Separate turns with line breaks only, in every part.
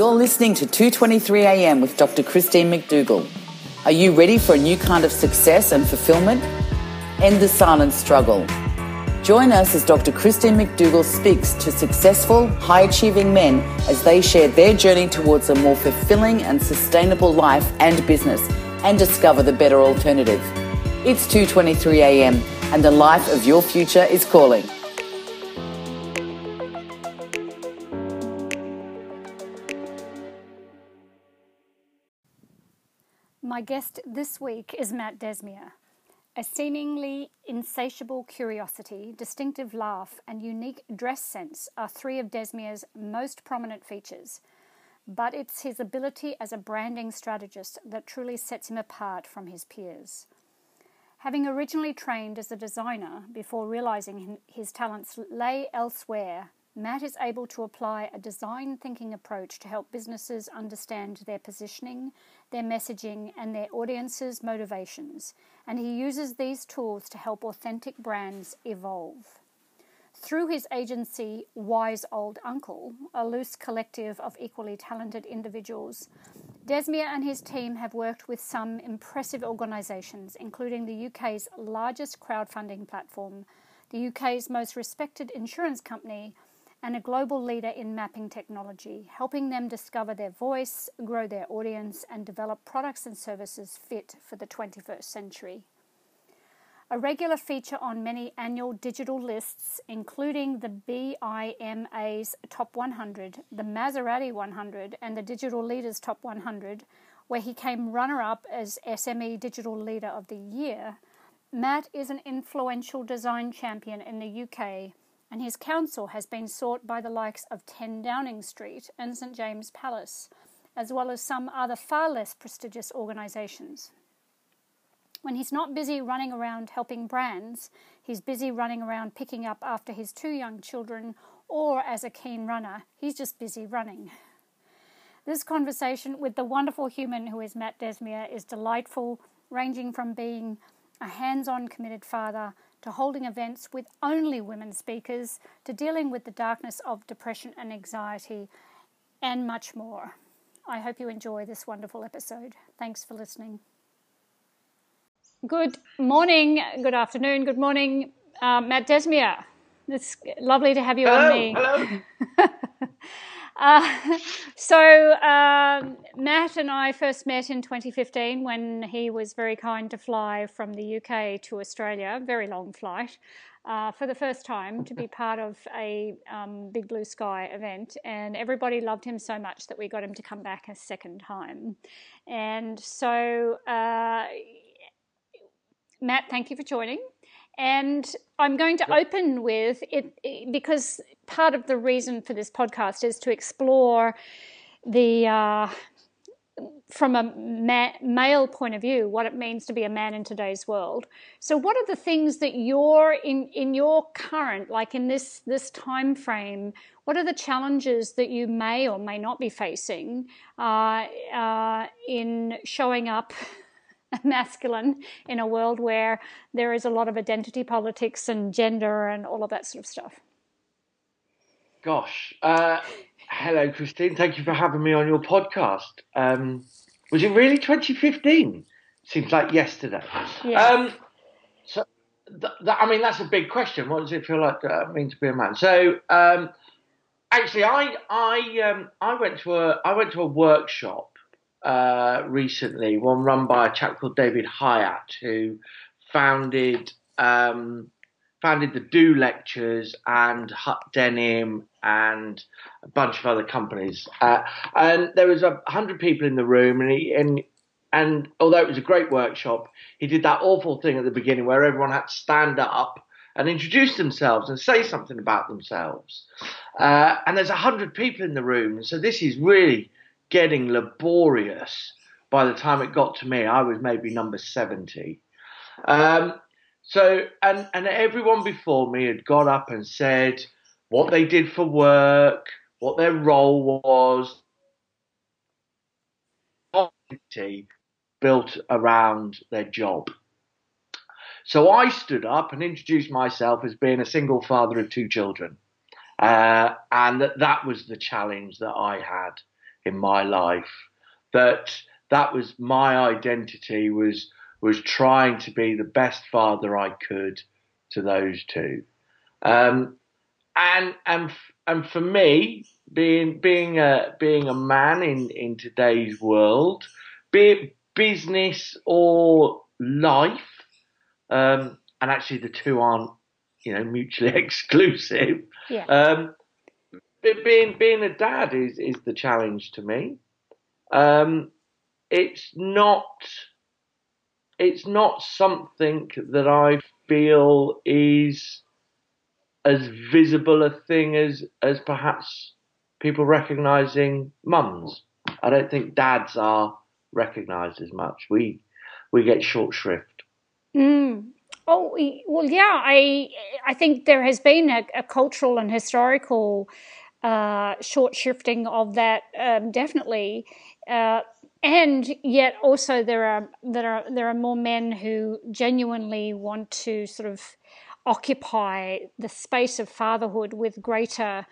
You're listening to 223 AM with Dr. Christine McDougall. Are you ready for a new kind of success and fulfillment? End the silent struggle. Join us as Dr. Christine McDougall speaks to successful, high achieving men as they share their journey towards a more fulfilling and sustainable life and business and discover the better alternative. It's 2:23 a.m. and the life of your future is calling.
My guest this week is Matt Desmier. A seemingly insatiable curiosity, distinctive laugh, and unique dress sense are three of Desmier's most prominent features. But it's his ability as a branding strategist that truly sets him apart from his peers. Having originally trained as a designer before realizing his talents lay elsewhere, Matt is able to apply a design thinking approach to help businesses understand their positioning, their messaging, and their audience's motivations, and he uses these tools to help authentic brands evolve. Through his agency, Wise Old Uncle, a loose collective of equally talented individuals, Desmier and his team have worked with some impressive organisations, including the UK's largest crowdfunding platform, the UK's most respected insurance company, and a global leader in mapping technology, helping them discover their voice, grow their audience, and develop products and services fit for the 21st century. A regular feature on many annual digital lists, including the BIMA's Top 100, the Maserati 100, and the Digital Leaders Top 100, where he came runner up as SME Digital Leader of the Year, Matt is an influential design champion in the UK and his counsel has been sought by the likes of 10 Downing Street and St James Palace, as well as some other far less prestigious organisations. When he's not busy running around helping brands, he's busy running around picking up after his two young children, or as a keen runner, he's just busy running. This conversation with the wonderful human who is Matt Desmier is delightful, ranging from being a hands on committed father to holding events with only women speakers, to dealing with the darkness of depression and anxiety, and much more. I hope you enjoy this wonderful episode. Thanks for listening. Good morning, good afternoon, good morning, uh, Matt Desmier. It's lovely to have you
hello,
on me.
Hello.
Uh, so um, Matt and I first met in 2015 when he was very kind to fly from the UK to Australia, very long flight, uh, for the first time to be part of a um, Big Blue Sky event, and everybody loved him so much that we got him to come back a second time. And so, uh, Matt, thank you for joining. And I'm going to open with it because part of the reason for this podcast is to explore the uh, from a ma- male point of view what it means to be a man in today's world. So what are the things that you're in in your current like in this this time frame what are the challenges that you may or may not be facing uh, uh, in showing up masculine in a world where there is a lot of identity politics and gender and all of that sort of stuff?
Gosh. Uh, hello, Christine. Thank you for having me on your podcast. Um, was it really 2015? Seems like yesterday.
Yeah. Um,
so, th- th- I mean, that's a big question. What does it feel like uh, mean to be a man? So, um, actually, I I um, I went to a I went to a workshop uh, recently, one run by a chap called David Hieatt, who founded um, founded the Do Lectures and Hiut Denim and a bunch of other companies. Uh, and there was a hundred people in the room, and he and and although it was a great workshop, he did that awful thing at the beginning where everyone had to stand up and introduce themselves and say something about themselves. Uh, and there's a hundred people in the room, so this is really getting laborious by the time it got to me. I was maybe number 70. Um, so, and, and everyone before me had got up and said what they did for work, what their role was, built around their job. So I stood up and introduced myself as being a single father of two children. Uh, and that, that was the challenge that I had in my life that that was my identity was was trying to be the best father I could to those two. Um, and and and for me, being being a being a man in in today's world, be it business or life, um, and actually the two aren't you know mutually exclusive.
Yeah.
Um, being being a dad is is the challenge to me. Um, it's not it's not something that I feel is as visible a thing as as perhaps people recognizing mums. I don't think dads are recognized as much. We we get short shrift.
Mm. Oh well, yeah. I I think there has been a, a cultural and historical uh, short shifting of that, um, definitely. Uh, and yet, also there are there are there are more men who genuinely want to sort of occupy the space of fatherhood with greater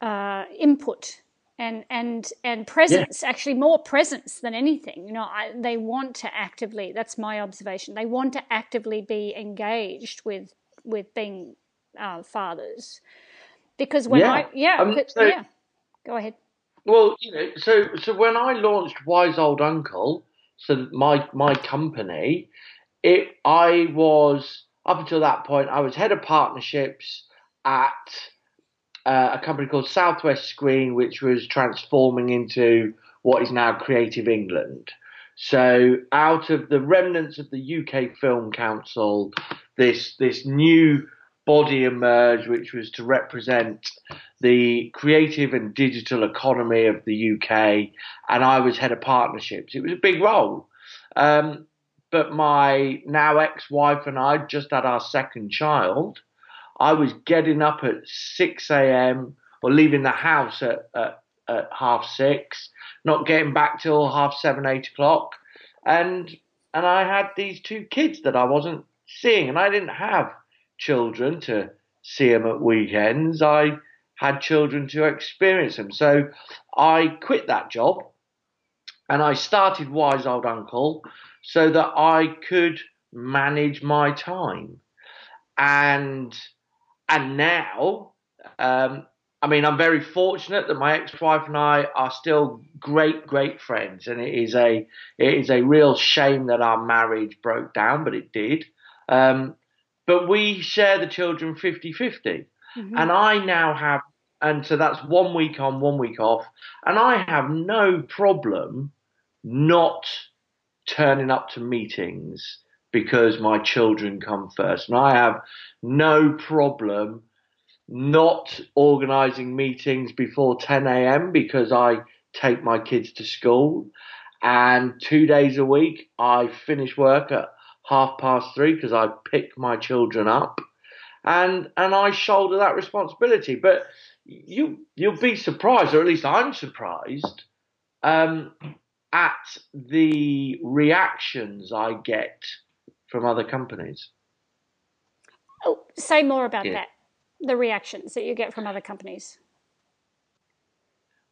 uh, input and and and presence yeah. actually more presence than anything you know I, they want to actively that's my observation they want to actively be engaged with with being uh, fathers because when
yeah.
i yeah um, so, yeah go ahead
well you know so so when i launched wise old uncle so my my company it i was up until that point, I was head of partnerships at uh, a company called Southwest Screen, which was transforming into what is now Creative England. So, out of the remnants of the UK Film Council, this this new body emerged, which was to represent the creative and digital economy of the UK, and I was head of partnerships. It was a big role. Um, but my now ex-wife and I just had our second child. I was getting up at 6 a.m. or leaving the house at, at, at half six, not getting back till half seven, eight o'clock. And, and I had these two kids that I wasn't seeing and I didn't have children to see them at weekends. I had children to experience them. So I quit that job and I started Wise Old Uncle so that I could manage my time. And and now, um, I mean, I'm very fortunate that my ex-wife and I are still great, great friends, and it is a it is a real shame that our marriage broke down, but it did. Um, but we share the children 50 50. Mm-hmm. And I now have, and so that's one week on, one week off. And I have no problem not turning up to meetings because my children come first. And I have no problem not organizing meetings before 10 a.m. because I take my kids to school. And two days a week, I finish work at half past three because I pick my children up. And, and I shoulder that responsibility. But you, you'll be surprised, or at least I'm surprised, um, at the reactions I get from other companies.
Oh, say more about yeah. that. The reactions that you get from other companies.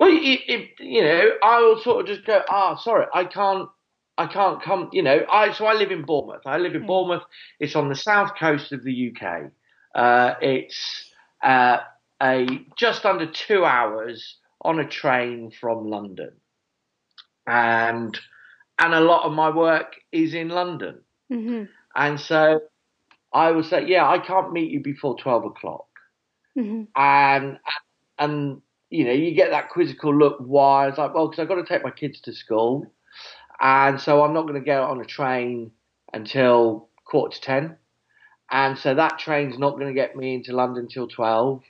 Well, it, it, you know, I will sort of just go, ah, oh, sorry, I can't, I can't come. You know, I so I live in Bournemouth. I live in mm. Bournemouth. It's on the south coast of the UK. Uh, it's uh, a just under two hours on a train from London and and a lot of my work is in London. Mm-hmm. And so I would say, yeah, I can't meet you before twelve o'clock. Mm-hmm. And and you know, you get that quizzical look. Why? It's like, well, because I've got to take my kids to school, and so I'm not going to get on a train until quarter to ten, and so that train's not going to get me into London till twelve.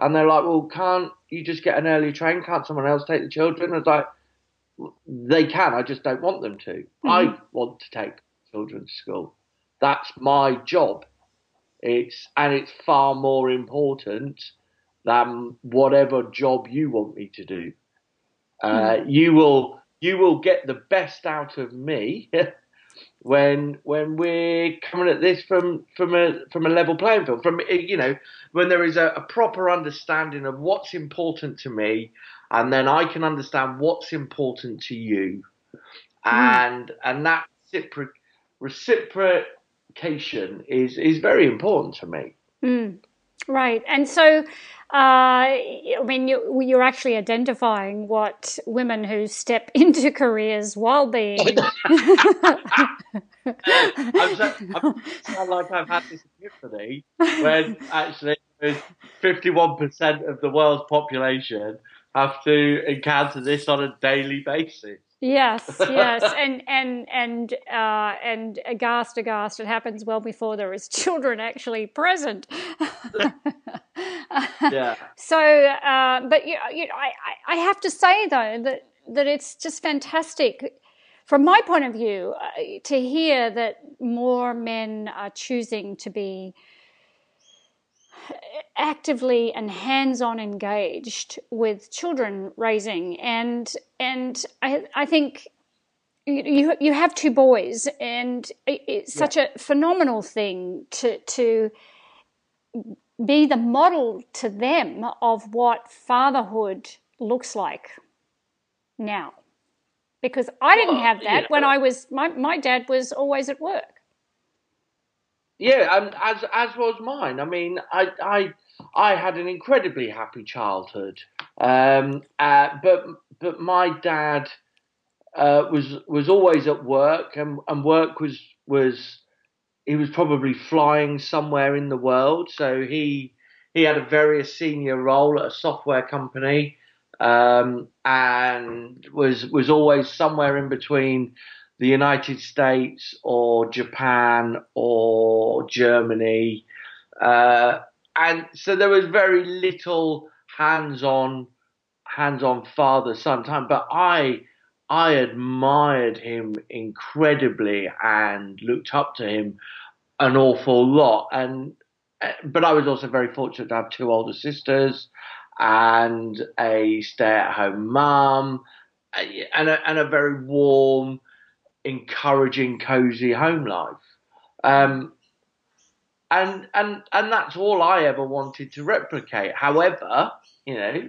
And they're like, well, can't you just get an early train? Can't someone else take the children? I was like, they can. I just don't want them to. Mm-hmm. I want to take children to school. That's my job. It's and it's far more important than whatever job you want me to do. Uh, mm-hmm. You will you will get the best out of me when when we're coming at this from from a from a level playing field from you know when there is a, a proper understanding of what's important to me and then I can understand what's important to you mm. and and that recipro- reciprocation is is very important to me
mm. Right and so uh, I mean, you, you're actually identifying what women who step into careers while being.
I'm, so, I'm like I've had this epiphany when actually 51% of the world's population have to encounter this on a daily basis.
Yes, yes, and and and uh, and aghast, aghast. It happens well before there is children actually present.
yeah.
So, uh, but you, you know, I I have to say though that that it's just fantastic, from my point of view, uh, to hear that more men are choosing to be actively and hands-on engaged with children raising and and I, I think you you have two boys and it's such yeah. a phenomenal thing to to be the model to them of what fatherhood looks like now because I didn't well, have that yeah. when I was my my dad was always at work
yeah, as as was mine. I mean, I I I had an incredibly happy childhood, um, uh, but but my dad uh, was was always at work, and, and work was was he was probably flying somewhere in the world. So he he had a very senior role at a software company, um, and was was always somewhere in between the United States or Japan or Germany. Uh, and so there was very little hands-on, hands-on father-son time. But I, I admired him incredibly and looked up to him an awful lot. And uh, but I was also very fortunate to have two older sisters and a stay-at-home mum uh, and a, and a very warm encouraging, cozy home life. Um, and and and that's all I ever wanted to replicate. However, you know,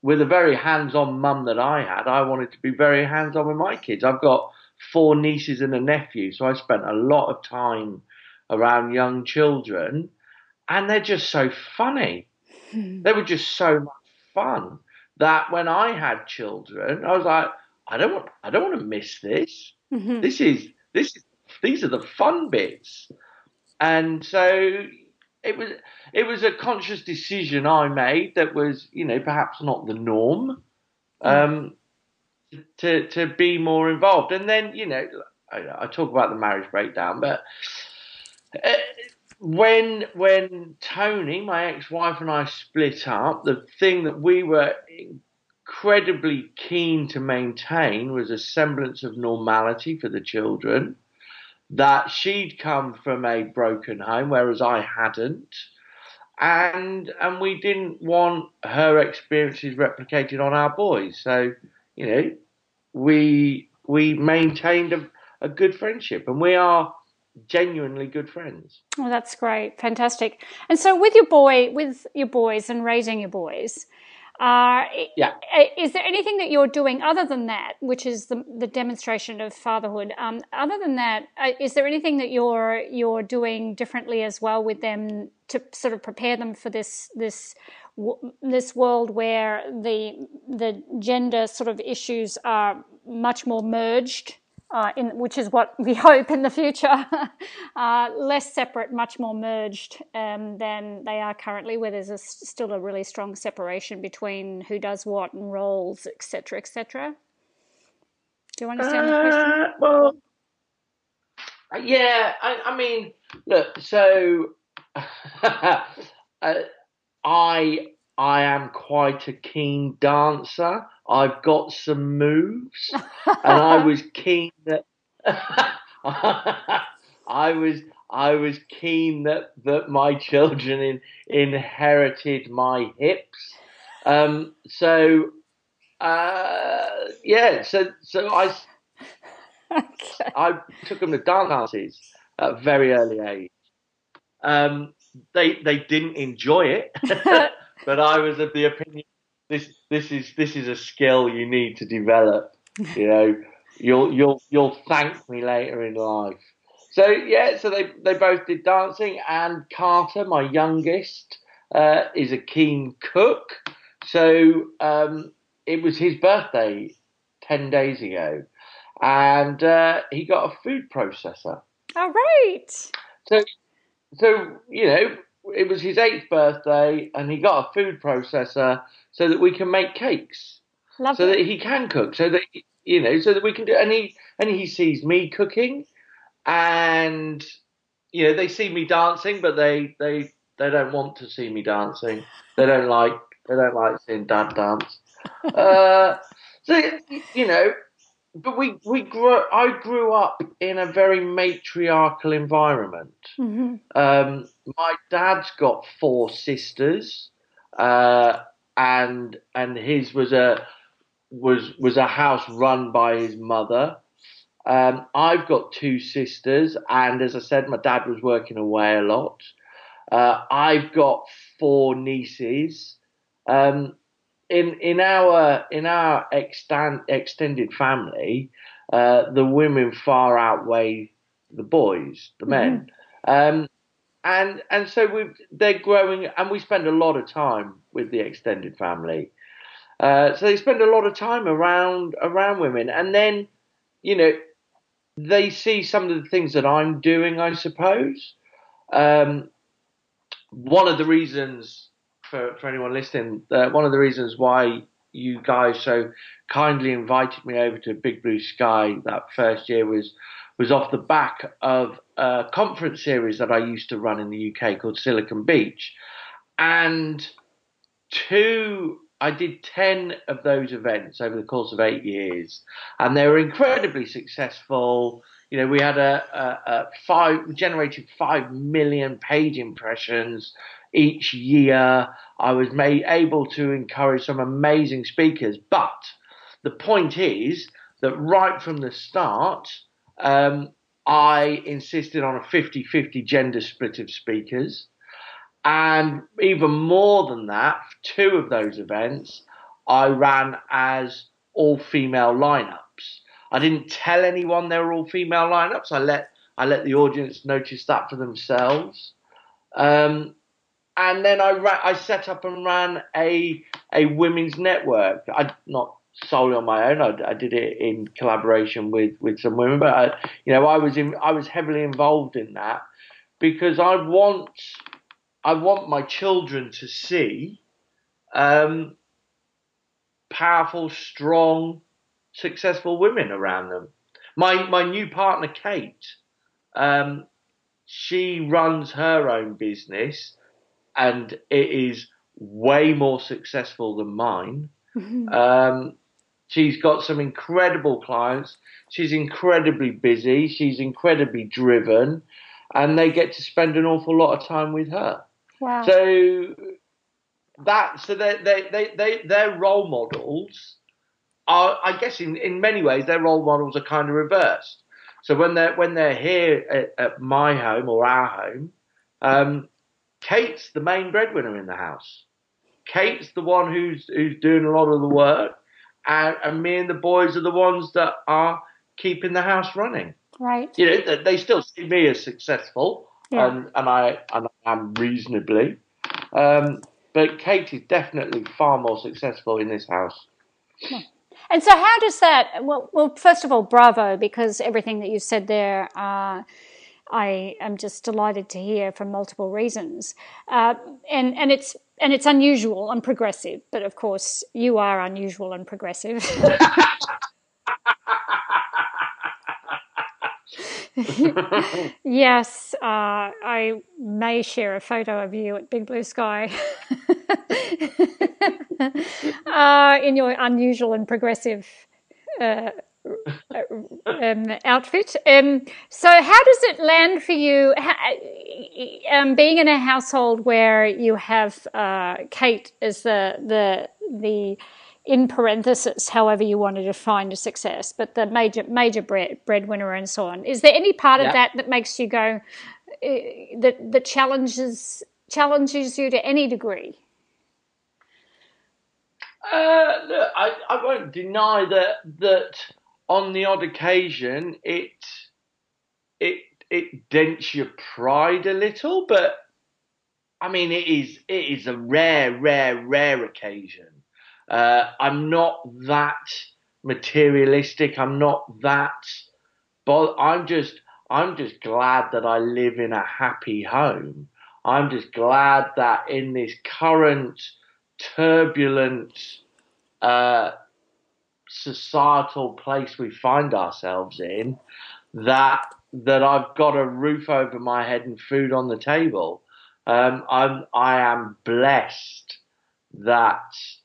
with a very hands-on mum that I had, I wanted to be very hands-on with my kids. I've got four nieces and a nephew, so I spent a lot of time around young children, and they're just so funny. Hmm. They were just so much fun that when I had children, I was like, I don't want I don't want to miss this. Mm-hmm. This is this is these are the fun bits. And so it was it was a conscious decision I made that was, you know, perhaps not the norm. Mm. Um, to to be more involved. And then, you know, I, I talk about the marriage breakdown, but uh, when when Tony, my ex-wife, and I split up, the thing that we were incredibly keen to maintain was a semblance of normality for the children. That she'd come from a broken home, whereas I hadn't, and and we didn't want her experiences replicated on our boys. So, you know, we we maintained a, a good friendship, and we are genuinely good friends.
Oh, that's great, fantastic. And so, with your boy, with your boys, and raising your boys, uh,
yeah.
Is there anything that you're doing other than that, which is the, the demonstration of fatherhood? Um, other than that, uh, there anything that you're you're doing differently as well with them to sort of prepare them for this this this world where the the gender sort of issues are much more merged? Uh, in, which is what we hope in the future, uh, less separate, much more merged um, than they are currently, where there's a, still a really strong separation between who does what and roles, etc., etc. Do you understand uh, the question?
Well, yeah, I, I mean, look, so uh, I I am quite a keen dancer. I've got some moves, and I was keen that I was I was keen that that my children in, inherited my hips. Um, so uh, yeah, so so I okay. I took them to dances at a very early age. Um, they they didn't enjoy it, but I was of the opinion this this is this is a skill you need to develop. You know, you'll you'll you'll thank me later in life. So yeah, so they they both did dancing, and Carter, my youngest, uh, is a keen cook. So um, it was his birthday ten days ago, and uh, he got a food processor.
All right.
So so you know, it was his eighth birthday, and he got a food processor so that we can make cakes,
Love
so that he can cook, so that you know, so that we can do. And he and he sees me cooking, and you know, they see me dancing, but they they they don't want to see me dancing. They don't like they don't like seeing dad dance. uh, so you know, but we we grew. I grew up in a very matriarchal environment.
Mm-hmm.
Um, my dad's got four sisters, uh, and and his was a was was a house run by his mother. Um, I've got two sisters, and as I said, my dad was working away a lot. Uh, I've got four nieces. Um, in in our in our extant, extended family, uh, the women far outweigh the boys, the men. Um, and and so we they're growing, and we spend a lot of time with the extended family. Uh, so they spend a lot of time around around women, and then you know they see some of the things that I'm doing. I suppose um, one of the reasons for for anyone listening, uh, one of the reasons why you guys so kindly invited me over to Big Blue Sky that first year was was off the back of a conference series that I used to run in the UK called Silicon Beach. And two, I did 10 of those events over the course of eight years, and they were incredibly successful. You know, we had a, a, a five, generated five million page impressions each year. I was made, able to encourage some amazing speakers, but the point is that right from the start, um, I insisted on a 50 50 gender split of speakers. And even more than that, two of those events I ran as all female lineups. I didn't tell anyone they were all female lineups. I let I let the audience notice that for themselves. Um, and then I ra- I set up and ran a a women's network. I not solely on my own. I, I, did it in collaboration with, with some women, but I, you know, I was in, I was heavily involved in that because I want I want my children to see um, powerful, strong, successful women around them. My my new partner Kate, um, she runs her own business, and it is way more successful than mine.
Mm-hmm.
Um, she's got some incredible clients. She's incredibly busy. She's incredibly driven, and they get to spend an awful lot of time with her.
Wow.
So that so they they they they their role models are, I guess, in in many ways, their role models are kind of reversed. So when they're when they're here at, at my home or our home, um, Kate's the main breadwinner in the house. Kate's the one who's who's doing a lot of the work, and, and me and the boys are the ones that are keeping the house running.
Right.
You know, they still see me as successful,
Yeah.
and and I and I am reasonably, um, but Kate is definitely far more successful in this house.
And so, how does that? Well, well, first of all, bravo, because everything that you said there, uh, I am just delighted to hear from multiple reasons. Uh, and and it's and it's unusual and progressive, but of course, you are unusual and progressive. yes, uh, I may share a photo of you at Big Blue Sky uh, in your unusual and progressive uh, um, outfit. Um, so, how does it land for you? How, um, being in a household where you have uh, Kate as the the the in parenthesis, however you want to define a success, but the major major bread, breadwinner and so on. Is there any part of that that makes you go uh, that that challenges challenges you to any degree?
Uh, look, I, I won't deny that that on the odd occasion it it it dents your pride a little, but I mean it is it is a rare, rare, rare occasion. Uh, I'm not that materialistic. I'm not that, but I'm just I'm just glad that I live in a happy home. I'm just glad that in this current turbulent uh, societal place we find ourselves in, that that I've got a roof over my head and food on the table. Um, I'm I am blessed that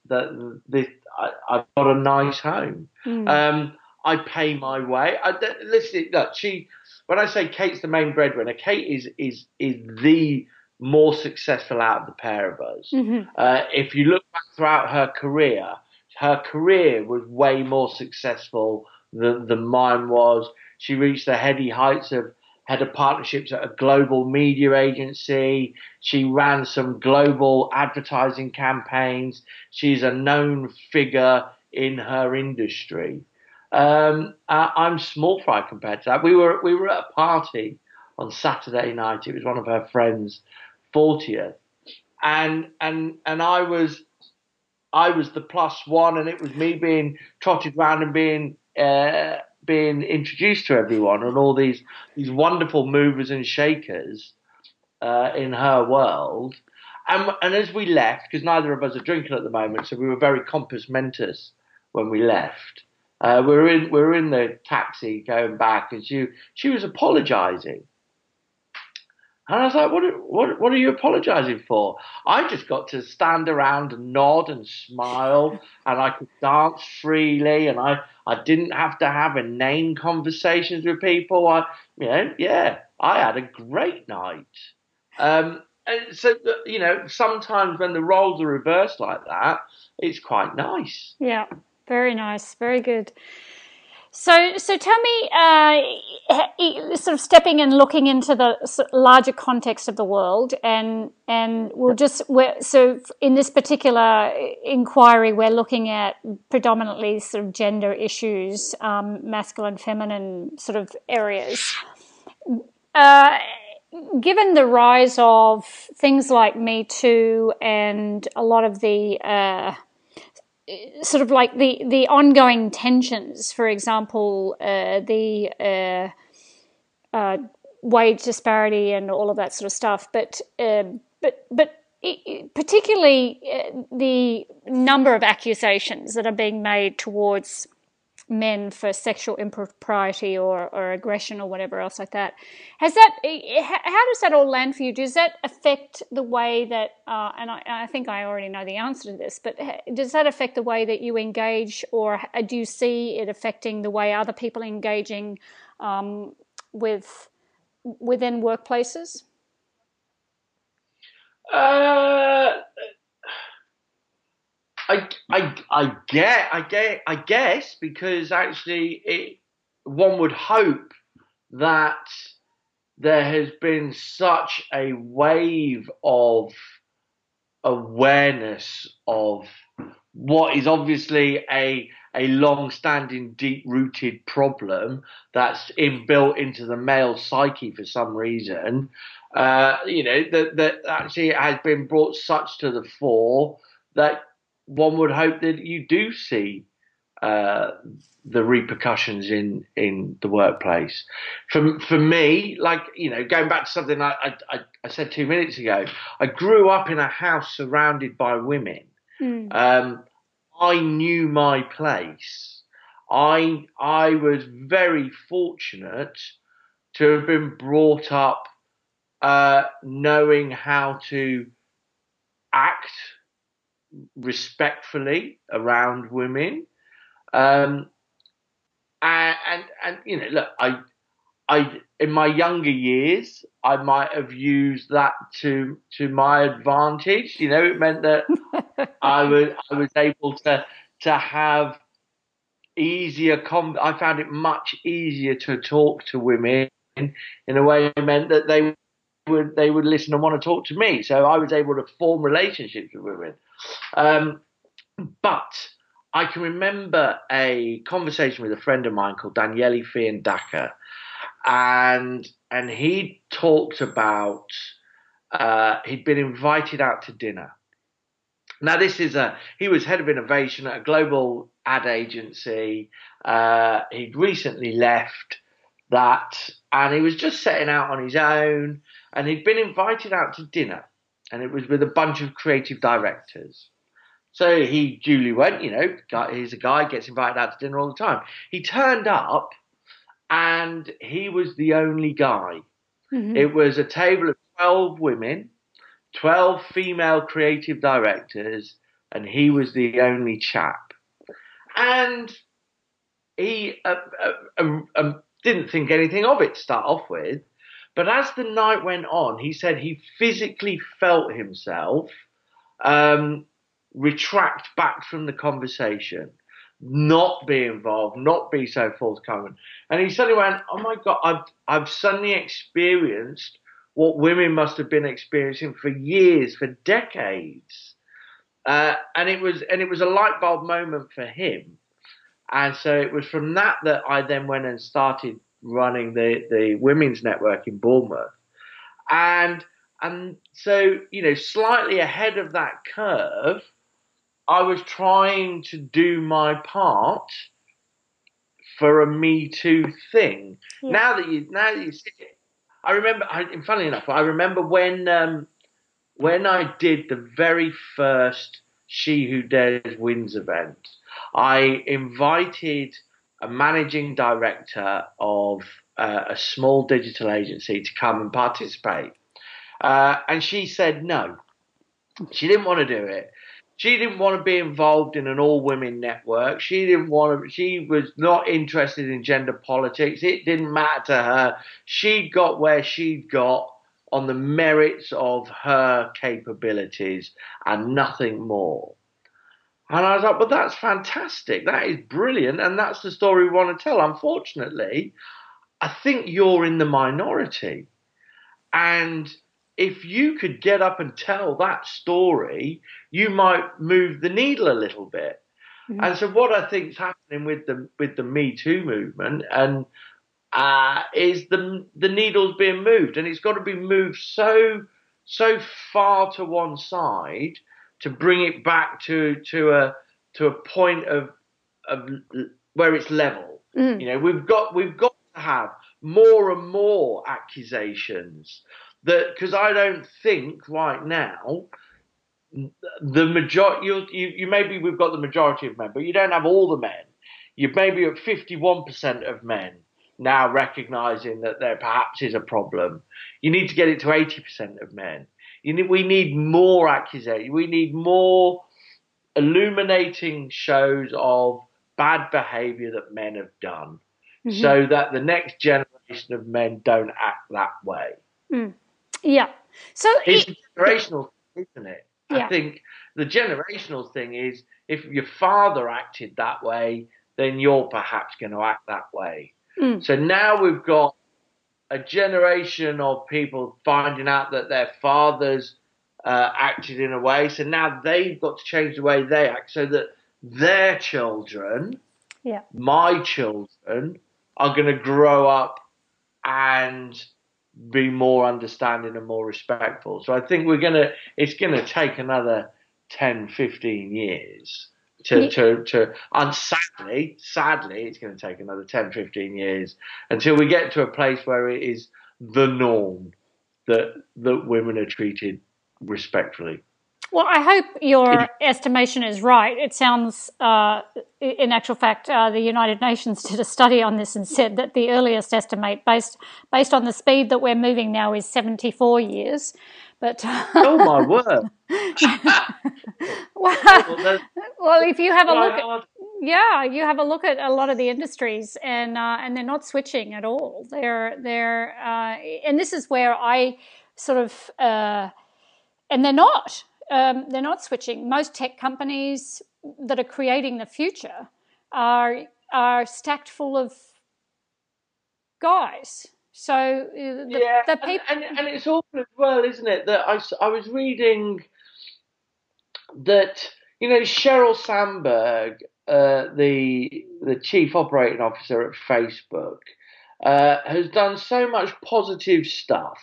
that this I, have got a nice home. Mm. Um, I pay my way. I, listen, look, she. When I say Kate's the main breadwinner, Kate is is is the more successful out of the pair of us. Mm-hmm. Uh, if you look back throughout her career, her career was way more successful than, than mine was. She reached the heady heights of head of partnerships at a global media agency. She ran some global advertising campaigns. She's a known figure in her industry. Um, I'm small fry compared to that. We were we were at a party on Saturday night. It was one of her friends' 40th, and and and I was I was the plus one, and it was me being trotted around and being uh, being introduced to everyone and all these these wonderful movers and shakers uh, in her world. And, and as we left, because neither of us are drinking at the moment, so we were very compos mentis when we left. Uh, we were in we were in the taxi going back, and she she was apologising and I was like, what, what, what are you apologizing for? I just got to stand around and nod and smile, and I could dance freely, and I, I didn't have to have inane conversations with people. I, you know, yeah, I had a great night. Um, and so, you know, sometimes when the roles are reversed like that, it's quite nice.
Yeah, very nice, very good. So, so tell me, uh, sort of stepping and looking into the larger context of the world, and and we'll just so in this particular inquiry, we're looking at predominantly sort of gender issues, um, masculine, feminine sort of areas. Uh, given the rise of things like Me Too and a lot of the uh, sort of like the the ongoing tensions. For example, uh, the uh, uh, wage disparity and all of that sort of stuff. But um, but but particularly uh, the number of accusations that are being made towards men for sexual impropriety or, or aggression or whatever else like that. Has that? How does that all land for you? Does that affect the way that? Uh, and I, I, think I already know the answer to this, but does that affect the way that you engage, or do you see it affecting the way other people engaging um, with within workplaces?
Uh I, I, I get, I get, I guess because actually, it one would hope that there has been such a wave of awareness of what is obviously a a long-standing, deep-rooted problem that's inbuilt into the male psyche for some reason. Uh, you know that that actually has been brought such to the fore that one would hope that you do see uh, the repercussions in in the workplace. For for me, like you know, going back to something I I, I said two minutes ago, I grew up in a house surrounded by women. Mm. Um, I knew my place. I I was very fortunate to have been brought up uh, knowing how to act respectfully around women. Um, and, and, and you know, look, I I in my younger years I might have used that to to my advantage. You know, it meant that I was I was able to to have easier. Com- I found it much easier to talk to women in a way meant that they would they would listen and want to talk to me. So I was able to form relationships with women. Um, but I can remember a conversation with a friend of mine called Daniele Fiandaca, and and he talked about uh, he'd been invited out to dinner. Now this is a he was head of innovation at a global ad agency. Uh, he'd recently left that, and he was just setting out on his own. And he'd been invited out to dinner, and it was with a bunch of creative directors. So he duly went, you know, he's a guy, gets invited out to dinner all the time. He turned up and he was the only guy. Mm-hmm. It was a table of 12 women, 12 female creative directors, and he was the only chap. And he uh, uh, um, didn't think anything of it to start off with. But as the night went on, he said he physically felt himself um, retract back from the conversation, not be involved, not be so forthcoming. And he suddenly went, "Oh my God, I've I've suddenly experienced what women must have been experiencing for years, for decades." Uh, and it was and it was a light bulb moment for him. And so it was from that that I then went and started running the, the women's network in Bournemouth. And and so, you know, slightly ahead of that curve, I was trying to do my part for a Me Too thing. Yeah. Now that you now that you see it, I remember. I, funnily enough, I remember when um, when I did the very first She Who Dares Wins event. I invited a managing director of uh, a small digital agency to come and participate. Uh, and she said no. She didn't want to do it. She didn't want to be involved in an all women network. She didn't want to, she was not interested in gender politics. It didn't matter to her. She got where she got on the merits of her capabilities and nothing more. And I was like, well, that's fantastic. That is brilliant. And that's the story we want to tell. Unfortunately, I think you're in the minority. And if you could get up and tell that story, you might move the needle a little bit. Mm-hmm. And so, what I think is happening with the with the Me Too movement and uh, is the the needle's being moved, and it's got to be moved so so far to one side to bring it back to to a to a point of of where it's level. Mm. You know, we've got we've got to have more and more accusations that because I don't think right now the majority you, you you maybe we've got the majority of men, but you don't have all the men. You maybe at fifty one percent of men now recognizing that there perhaps is a problem. You need to get it to eighty percent of men. Need, we need more accusation. We need more illuminating shows of bad behavior that men have done mm-hmm. so that the next generation of men don't act that way.
Mm. Yeah. So
it's it, generational, isn't it? Yeah. I think the generational thing is if your father acted that way, then you're perhaps going to act that way. Mm. So now we've got a generation of people finding out that their fathers uh, acted in a way. So now they've got to change the way they act so that their children,
yeah.
my children, are going to grow up and be more understanding and more respectful. So I think we're going to, it's going to take another 10, 15 years to, to, to, and sadly, sadly, it's going to take another 10, 15 years until we get to a place where it is the norm that, that women are treated respectfully.
Well, I hope your estimation is right. It sounds, uh, in actual fact, uh, the United Nations did a study on this and said that the earliest estimate, based based on the speed that we're moving now, is 74 years. But
oh my word!
well, well, if you have a look, at, yeah, you have a look at a lot of the industries, and uh, and they're not switching at all. They're they're, uh, and this is where I sort of, uh, and they're not. Um, they're not switching. Most tech companies that are creating the future are are stacked full of guys. So uh, the,
yeah,
the
and, and, and it's awful as well, isn't it? That I, I was reading that you know Sheryl Sandberg, uh, the the chief operating officer at Facebook, uh, has done so much positive stuff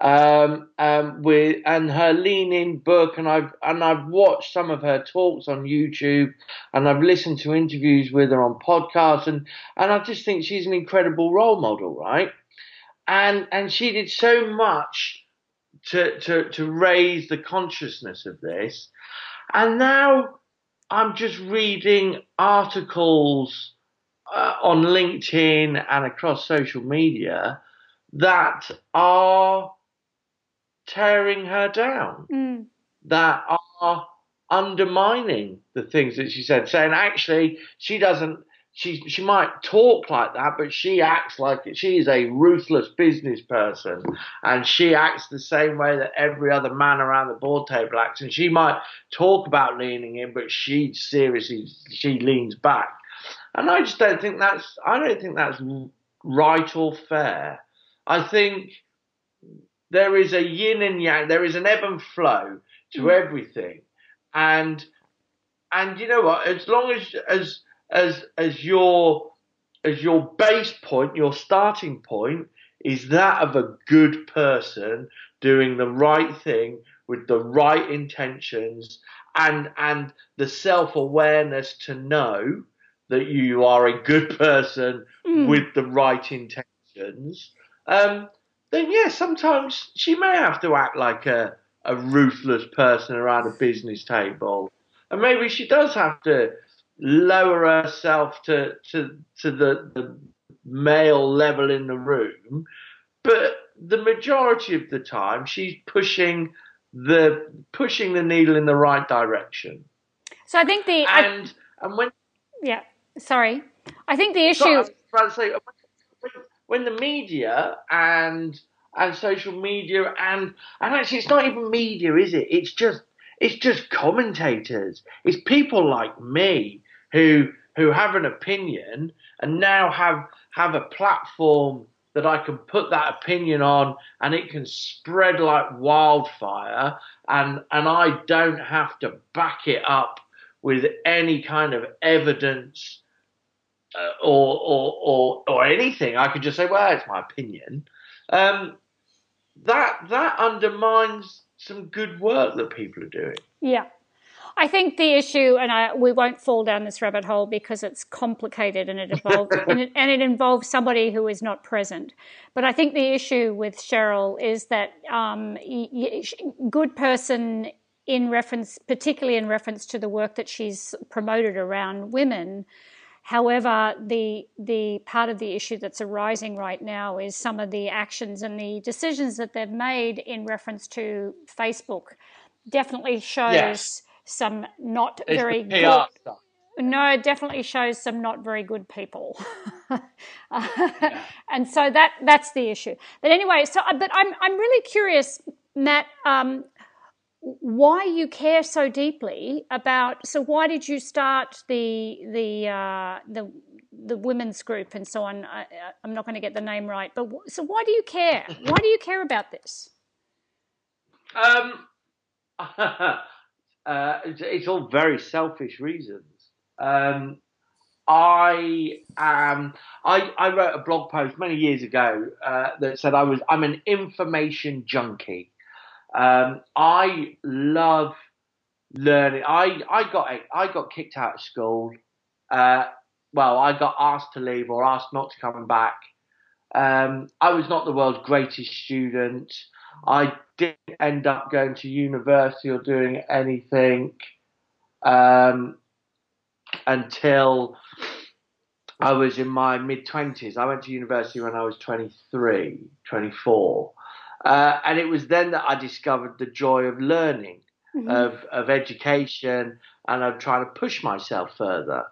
um, um, with and her lean in book, and I've and I've watched some of her talks on YouTube, and I've listened to interviews with her on podcasts, and and I just think she's an incredible role model, right? And and she did so much to to to raise the consciousness of this, and now I'm just reading articles uh, on LinkedIn and across social media that are tearing her down,
mm.
that are undermining the things that she said, saying actually she doesn't. She she might talk like that, but she acts like it. She is a ruthless business person, and she acts the same way that every other man around the board table acts. And she might talk about leaning in, but she seriously she leans back. And I just don't think that's I don't think that's right or fair. I think there is a yin and yang, there is an ebb and flow to mm. everything. And and you know what, as long as as as as your as your base point, your starting point is that of a good person doing the right thing with the right intentions and and the self-awareness to know that you are a good person mm. with the right intentions um, then yeah, sometimes she may have to act like a, a ruthless person around a business table. And maybe she does have to lower herself to, to, to the, the male level in the room. But the majority of the time, she's pushing the pushing the needle in the right direction.
So I think the
and I, and when
yeah, sorry, I think the issue.
So, when the media and and social media and and actually it's not even media, is it? It's just it's just commentators. It's people like me who who have an opinion and now have have a platform that I can put that opinion on and it can spread like wildfire and and I don't have to back it up with any kind of evidence uh, or, or, or, or anything. I could just say, well, it's my opinion. Um, that that undermines some good work that people are doing.
Yeah. I think the issue, and I, we won't fall down this rabbit hole because it's complicated and it involves and, it, and, it, involves somebody who is not present. But I think the issue with Sheryl is that um, good person in reference, particularly in reference to the work that she's promoted around women, However, the the part of the issue that's arising right now is some of the actions and the decisions that they've made in reference to Facebook definitely shows yes. Some not it's very good. Stuff. No, it definitely shows some not very good people, yeah. and so that that's the issue. But anyway, so but I'm I'm really curious, Matt. Um, why you care so deeply about. So why did you start the the uh, the the women's group and so on? I, am not going to get the name right, but so why do you care? Why do you care about this?
Um, uh, it's, it's, all very selfish reasons. Um, I um I, I wrote a blog post many years ago uh, that said I was I'm an information junkie. Um, I love learning. I, I got I got kicked out of school. Uh, well, I got asked to leave or asked not to come back. Um, I was not the world's greatest student. I didn't end up going to university or doing anything um, until I was in my mid 20s. I went to university when I was 23, 24. Uh, and it was then that I discovered the joy of learning, mm-hmm. of, of education, and of trying to push myself further.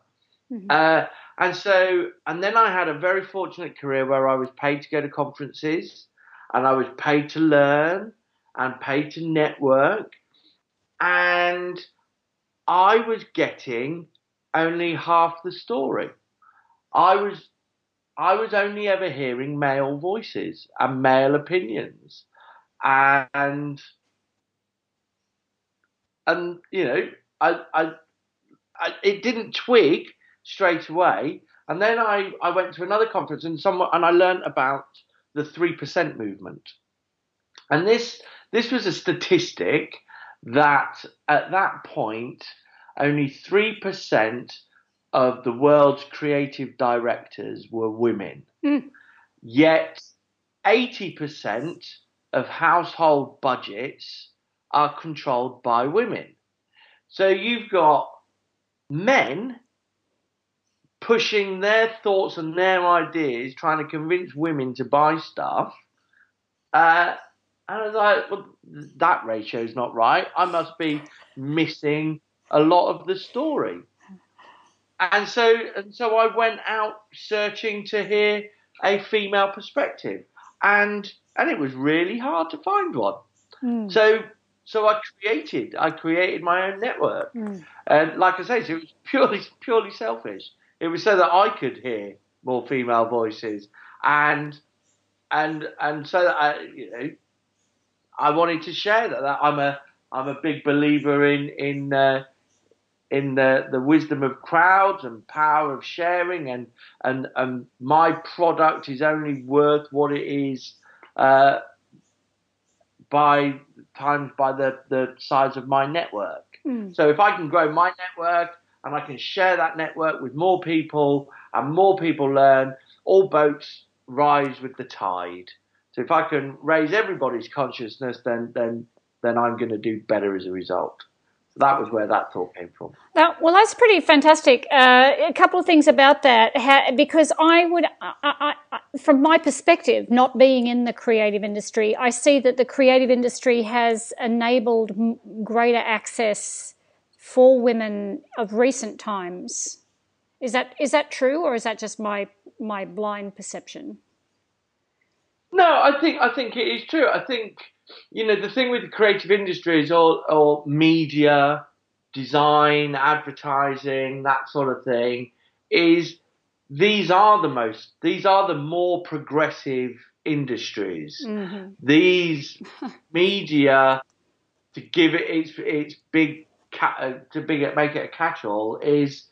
Mm-hmm. Uh, and so, and then I had a very fortunate career where I was paid to go to conferences, and I was paid to learn, and paid to network, and I was getting only half the story. I was I was only ever hearing male voices and male opinions, and and you know I, I, I it didn't twig straight away, and then I I went to another conference and someone and I learned about the three percent movement, and this this was a statistic that at that point only 3% of the world's creative directors were women. Mm. Yet 80% of household budgets are controlled by women. So you've got men pushing their thoughts and their ideas, trying to convince women to buy stuff. Uh, and I was like, well, that ratio is not right. I must be missing a lot of the story. And so, and so I went out searching to hear a female perspective, and and it was really hard to find one. Mm. So, so I created, I created my own network, mm. and like I say, so it was purely purely selfish. It was so that I could hear more female voices, and and and so that I, you know, I wanted to share that. that I'm a I'm a big believer in in uh, in the, the wisdom of crowds and power of sharing and, and, and my product is only worth what it is uh, by times by the, the size of my network. Mm. So if I can grow my network and I can share that network with more people and more people learn, all boats rise with the tide. So if I can raise everybody's consciousness, then then then I'm going to do better as a result So that was where that thought came from.
That, well, that's pretty fantastic. Uh, a couple of things about that, How, because I would, I, I, from my perspective, not being in the creative industry, I see that the creative industry has enabled greater access for women of recent times. Is that is that true, or is that just my my blind perception?
No, I think I think it is true. I think you know, the thing with the creative industry is all, all media, design, advertising, that sort of thing, is these are the most, these are the more progressive industries. Mm-hmm. These media, to give it its its big uh, to big make it a catch-all is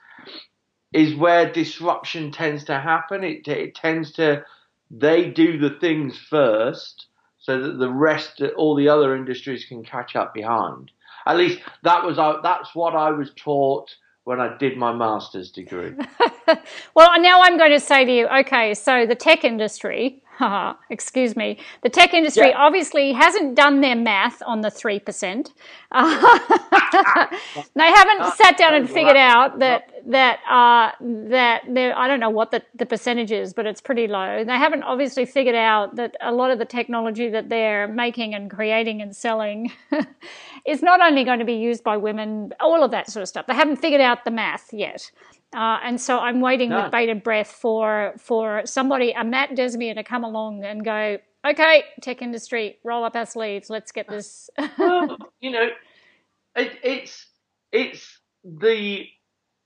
is where disruption tends to happen. It it tends to they do the things first so that the rest, all the other industries can catch up behind. At least that was uh, that's what I was taught when I did my master's degree.
well, now I'm going to say to you, okay, so the tech industry excuse me, the tech industry yeah. obviously hasn't done their math on the 3%. Uh, they haven't uh, sat down and figured out that, that, uh, that I don't know what the, the percentage is, but it's pretty low. They haven't obviously figured out that a lot of the technology that they're making and creating and selling is not only going to be used by women, all of that sort of stuff. They haven't figured out the math yet. Uh, and so I'm waiting with bated breath for for somebody, a Matt Desmier, to come along and go, okay, tech industry, roll up our sleeves, let's get this.
well, you know, it, it's it's the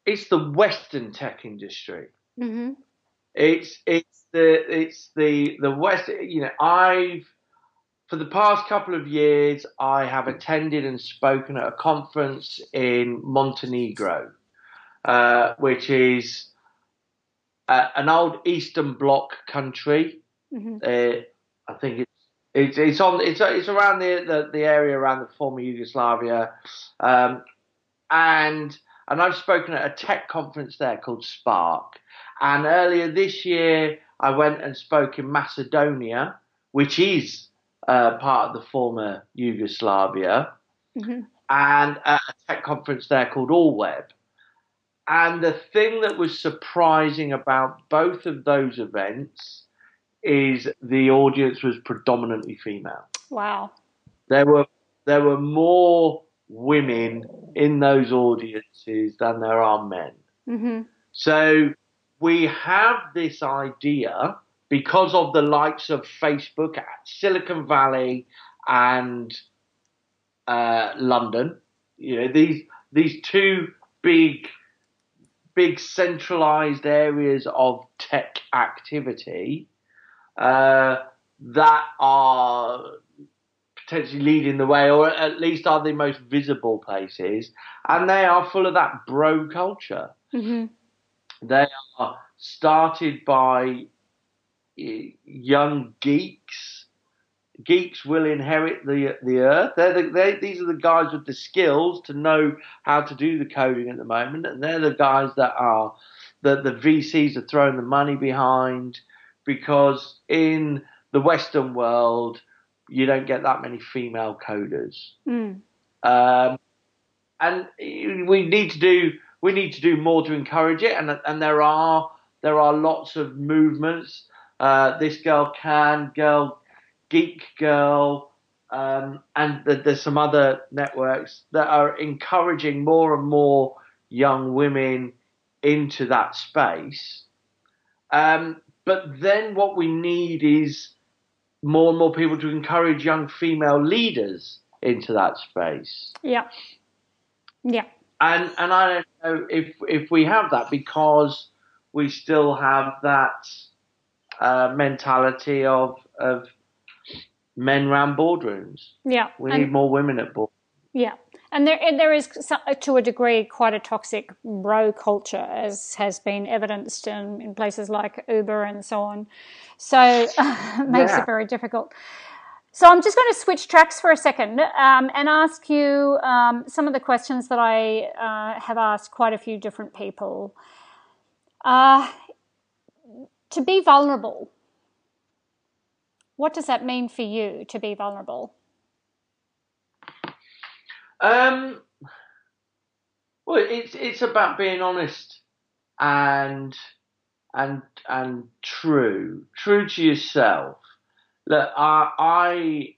it's the Western tech industry. Mm-hmm. It's it's the it's the the West. You know, I've for the past couple of years, I have attended and spoken at a conference in Montenegro uh, which is uh, an old Eastern Bloc country. Mm-hmm. Uh, I think it's, it's it's on it's it's around the, the, the area around the former Yugoslavia, um, and and I've spoken at a tech conference there called Spark. And earlier this year, I went and spoke in Macedonia, which is uh, part of the former Yugoslavia, mm-hmm. and at a tech conference there called All Web. And the thing that was surprising about both of those events is the audience was predominantly female.
Wow.
There were there were more women in those audiences than there are men. Mm-hmm. So we have this idea because of the likes of Facebook, Silicon Valley, and uh, London. You know these these two big big centralized areas of tech activity uh, that are potentially leading the way, or at least are the most visible places, and they are full of that bro culture.
Mm-hmm.
They are started by young geeks. Geeks will inherit the the earth. They're the, they, these are the guys with the skills to know how to do the coding at the moment, and they're the guys that are that the VCs are throwing the money behind because in the Western world you don't get that many female coders.
Mm.
Um, and we need to do we need to do more to encourage it, and and there are there are lots of movements. Uh, this girl can girl, geek girl, um, and th- there's some other networks that are encouraging more and more young women into that space. Um, but then what we need is more and more people to encourage young female leaders into that space.
Yeah. Yeah.
And and I don't know if if we have that because we still have that uh, mentality of of men around boardrooms.
Yeah.
We
and,
need more women at board.
Yeah. And there, and there is, to a degree, quite a toxic bro culture, as has been evidenced in, in places like Uber and so on. So it makes
Yeah.
it very difficult. So I'm just going to switch tracks for a second um, and ask you um, some of the questions that I uh, have asked quite a few different people. Uh, to be vulnerable, what does that mean for you to be vulnerable?
Um, well, it's it's about being honest and and and true, true to yourself. Look, I I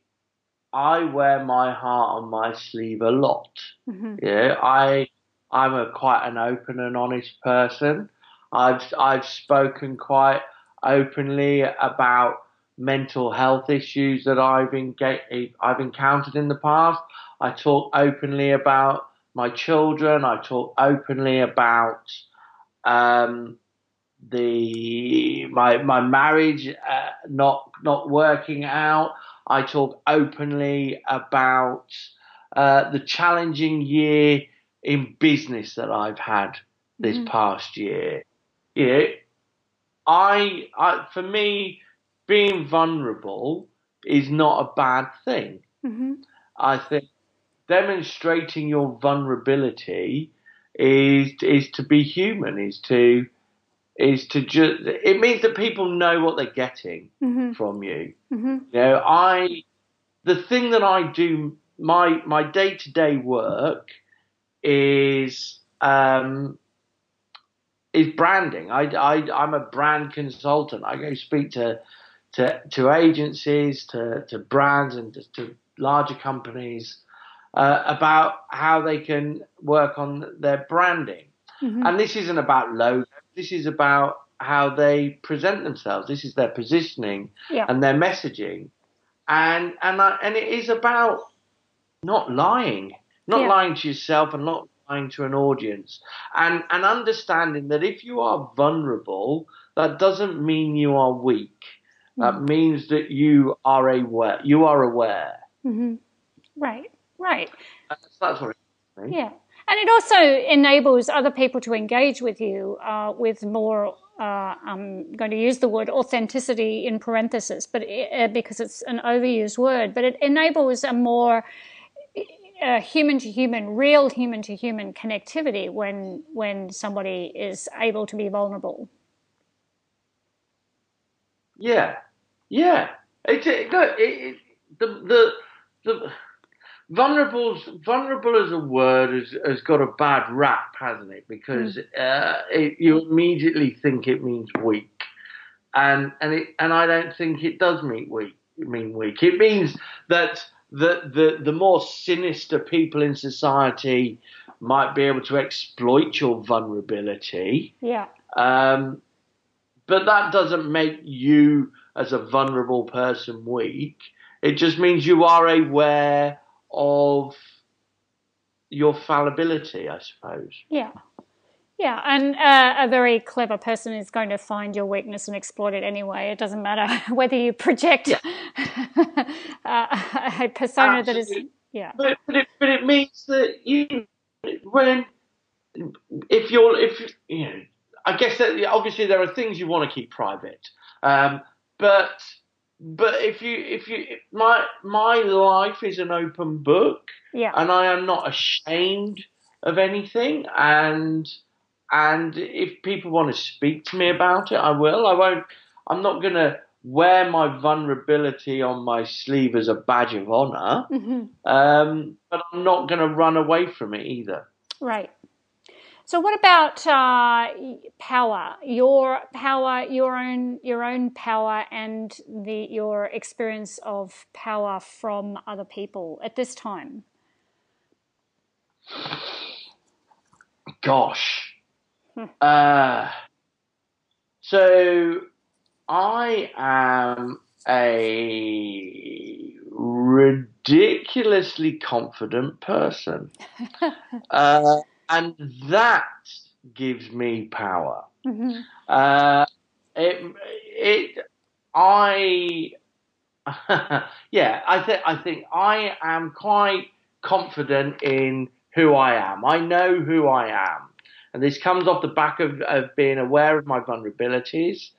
I wear my heart on my sleeve a lot.
Mhm.
Yeah, I I'm a quite an open and honest person. I've I've spoken quite openly about mental health issues that I've enga- I've encountered in the past. I talk openly about my children. I talk openly about um, the my my marriage uh, not not working out. I talk openly about uh, the challenging year in business that I've had this
Mhm.
past year. Yeah, I, I for me, being vulnerable is not a bad thing.
hmm
I think demonstrating your vulnerability is is to be human. Is to is to just. It means that people know what they're getting
hmm
from you.
hmm
You know, I the thing that I do my my day to day work is um, is branding. I, I I'm a brand consultant. I go speak to to to agencies, to to brands, and to, to larger companies uh, about how they can work on their branding.
hmm
And this isn't about logo. This is about how they present themselves. This is their positioning
Yeah.
and their messaging, and and I, and it is about not lying, not
Yeah.
lying to yourself and not lying to an audience, and and understanding that if you are vulnerable, that doesn't mean you are weak. That
Mm.
means that you are aware. You are aware.
hmm Right. Right.
That's, that's what. It means.
Yeah. And it also enables other people to engage with you uh, with more, uh, I'm going to use the word authenticity in parentheses, but it, uh, because it's an overused word, but it enables a more uh, human to human, real human to human connectivity when when somebody is able to be vulnerable.
Yeah, yeah. It, it, look, it, it, the the the vulnerable vulnerable as a word has, has got a bad rap, hasn't it? Because uh, it, you immediately think it means weak, and and it and I don't think it does mean weak. Mean weak. It means that the the the more sinister people in society might be able to exploit your vulnerability.
Yeah.
Um, but that doesn't make you, as a vulnerable person, weak. It just means you are aware of your fallibility, I suppose.
Yeah. Yeah, and uh, a very clever person is going to find your weakness and exploit it anyway. It doesn't matter whether you project yeah. uh, a persona Absolutely. that is, yeah.
But, but, it, but it means that you, when, if you're, if you know, I guess that obviously there are things you want to keep private, um, but but if you if you my my life is an open book,
yeah,
and I am not ashamed of anything, and and if people want to speak to me about it, I will. I won't. I'm not going to wear my vulnerability on my sleeve as a badge of honor, mm-hmm. um, but I'm not going to run away from it either.
Right. So, what about uh, power? Your power, your own, your own power, and the your experience of power from other people at this time.
Gosh, uh, so I am a ridiculously confident person. uh, and that gives me power. Mm-hmm. Uh, it, it, I, yeah, I think I think I am quite confident in who I am. I know who I am. And this comes off the back of, of being aware of my vulnerabilities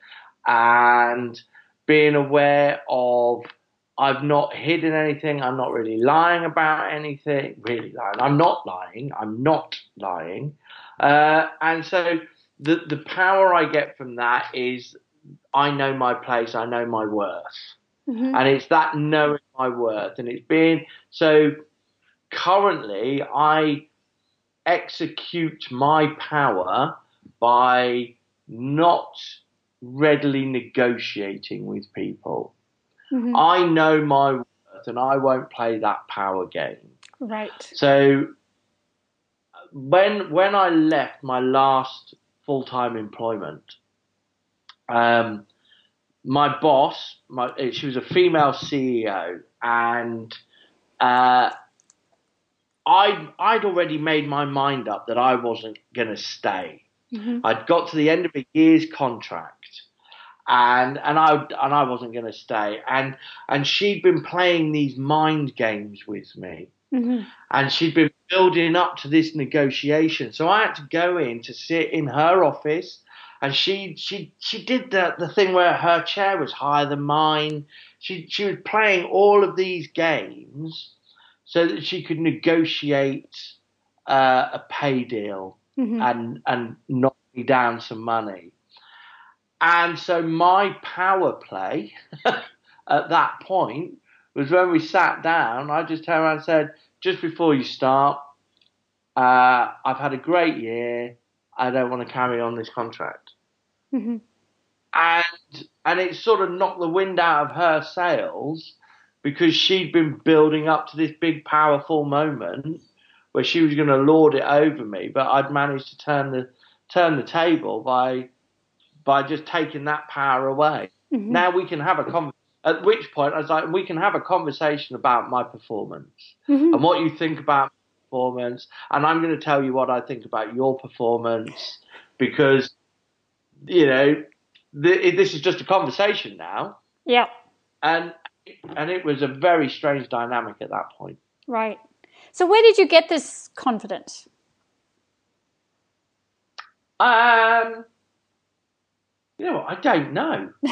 and being aware of I've not hidden anything. I'm not really lying about anything. Really lying. I'm not lying. I'm not lying. Uh, and so the the power I get from that is I know my place. I know my worth. Mm-hmm. And it's that knowing my worth, and it's being so. Currently, I execute my power by not readily negotiating with people. Mm-hmm. I know my worth and I won't play that power game.
Right.
So when when I left my last full time employment, um, my boss, my, she was a female CEO, and uh, I I'd already made my mind up that I wasn't going to stay. Mm-hmm. I'd got to the end of a year's contract, and and I and I wasn't going to stay. And and she'd been playing these mind games with me, mm-hmm. and she'd been building up to this negotiation. So I had to go in to sit in her office, and she she she did the the thing where her chair was higher than mine. She she was playing all of these games so that she could negotiate uh, a pay deal mm-hmm. and and knock me down some money. And so my power play at that point was when we sat down. I just turned around and said, "Just before you start, uh, I've had a great year. I don't want to carry on this contract." Mm-hmm. And and it sort of knocked the wind out of her sails because she'd been building up to this big, powerful moment where she was going to lord it over me, but I'd managed to turn the turn the table by by just taking that power away. Mm-hmm. Now we can have a con- at which point I was like, we can have a conversation about my performance mm-hmm. and what you think about performance, and I'm going to tell you what I think about your performance because you know th- this is just a conversation now.
Yeah.
And and it was a very strange dynamic at that point.
Right. So where did you get this confidence?
Um, you know what? I don't know.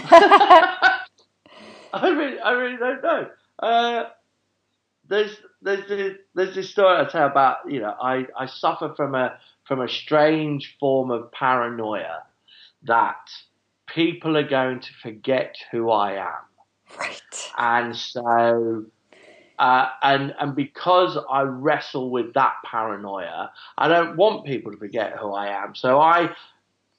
I really, I really don't know. Uh, there's, there's this, there's this story I tell about. You know, I, I suffer from a from a strange form of paranoia that people are going to forget who I am.
Right.
And so, uh, and and because I wrestle with that paranoia, I don't want people to forget who I am. So I,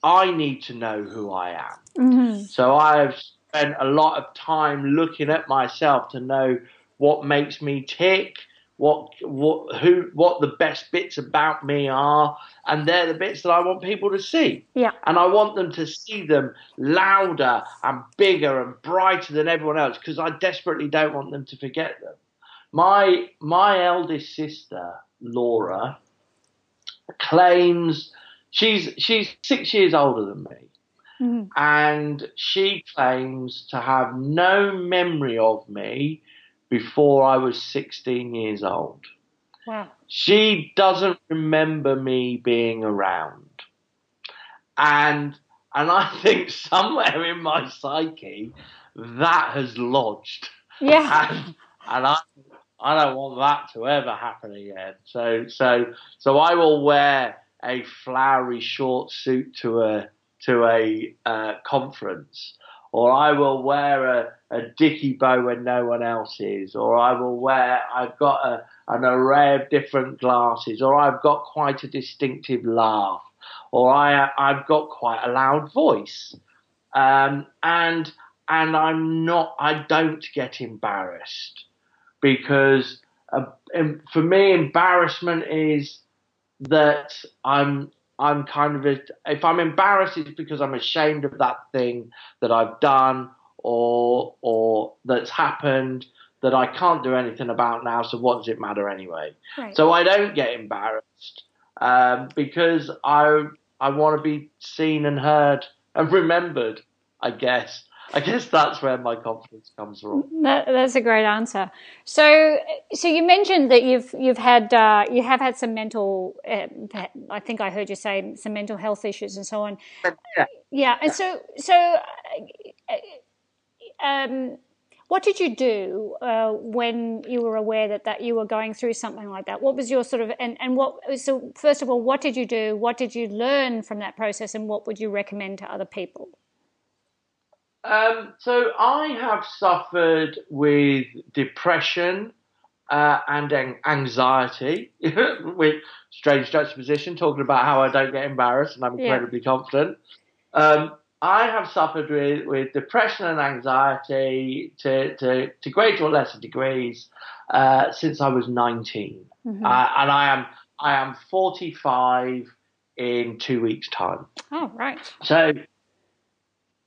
I need to know who I am. Mm-hmm. So I've spent a lot of time looking at myself to know what makes me tick, what what who what the best bits about me are, and they're the bits that I want people to see.
Yeah.
And I want them to see them louder and bigger and brighter than everyone else because I desperately don't want them to forget them. My my eldest sister Laura, claims she's she's six years older than me,
Mhm.
and she claims to have no memory of me before I was 16 years old.
Wow.
She doesn't remember me being around. And and I think somewhere in my psyche that has lodged.
Yeah.
And, and I I don't want that to ever happen again. So so so I will wear a flowery short suit to a to a uh, conference, or I will wear a, a dicky bow when no one else is, or I will wear I've got a, an array of different glasses, or I've got quite a distinctive laugh, or I I've got quite a loud voice, um, and and I'm not I don't get embarrassed because uh, for me embarrassment is that I'm I'm kind of if I'm embarrassed it's because I'm ashamed of that thing that I've done or or that's happened that I can't do anything about now. So what does it matter anyway?
Right.
So I don't get embarrassed um, because I I want to be seen and heard and remembered. I guess I guess that's where my confidence comes from.
That, that's a great answer. So, so you mentioned that you've you've had uh, you have had some mental. Uh, I think I heard you say some mental health issues and so on.
Yeah.
Yeah, yeah. and so so, uh, um, what did you do uh, when you were aware that that you were going through something like that? What was your sort of and and what? So first of all, what did you do? What did you learn from that process, and what would you recommend to other people?
Um, so I have suffered with depression uh, and an- anxiety, with strange juxtaposition, talking about how I don't get embarrassed and I'm
Yeah.
incredibly confident. Um, I have suffered with, with depression and anxiety to, to, to greater or lesser degrees uh, since I was 19.
Mhm.
Uh, and I am I am 45 in two weeks' time.
oh, right.
So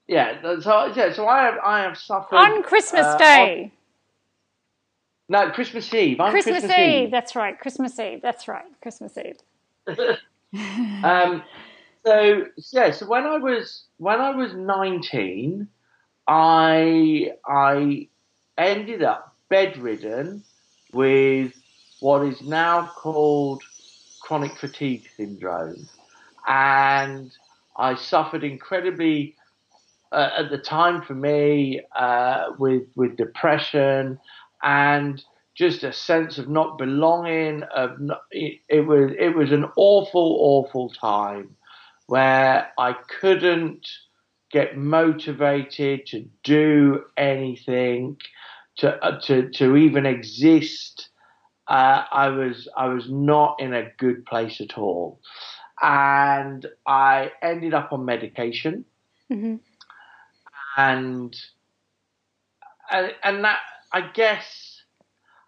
yeah, so yeah, so I have I have suffered
On Christmas
uh,
Day.
No, Christmas Eve.
Christmas,
Christmas,
Eve. That's right. Christmas Eve. That's right. Christmas Eve.
Um, so yeah, so when I was when I was 19, I I ended up bedridden with what is now called chronic fatigue syndrome, and I suffered incredibly uh, at the time for me uh, with with depression and just a sense of not belonging. Of not, it, it was it was an awful, awful time where I couldn't get motivated to do anything, to uh, to to even exist. Uh, I was I was not in a good place at all, and I ended up on medication
hmm
and and, that I guess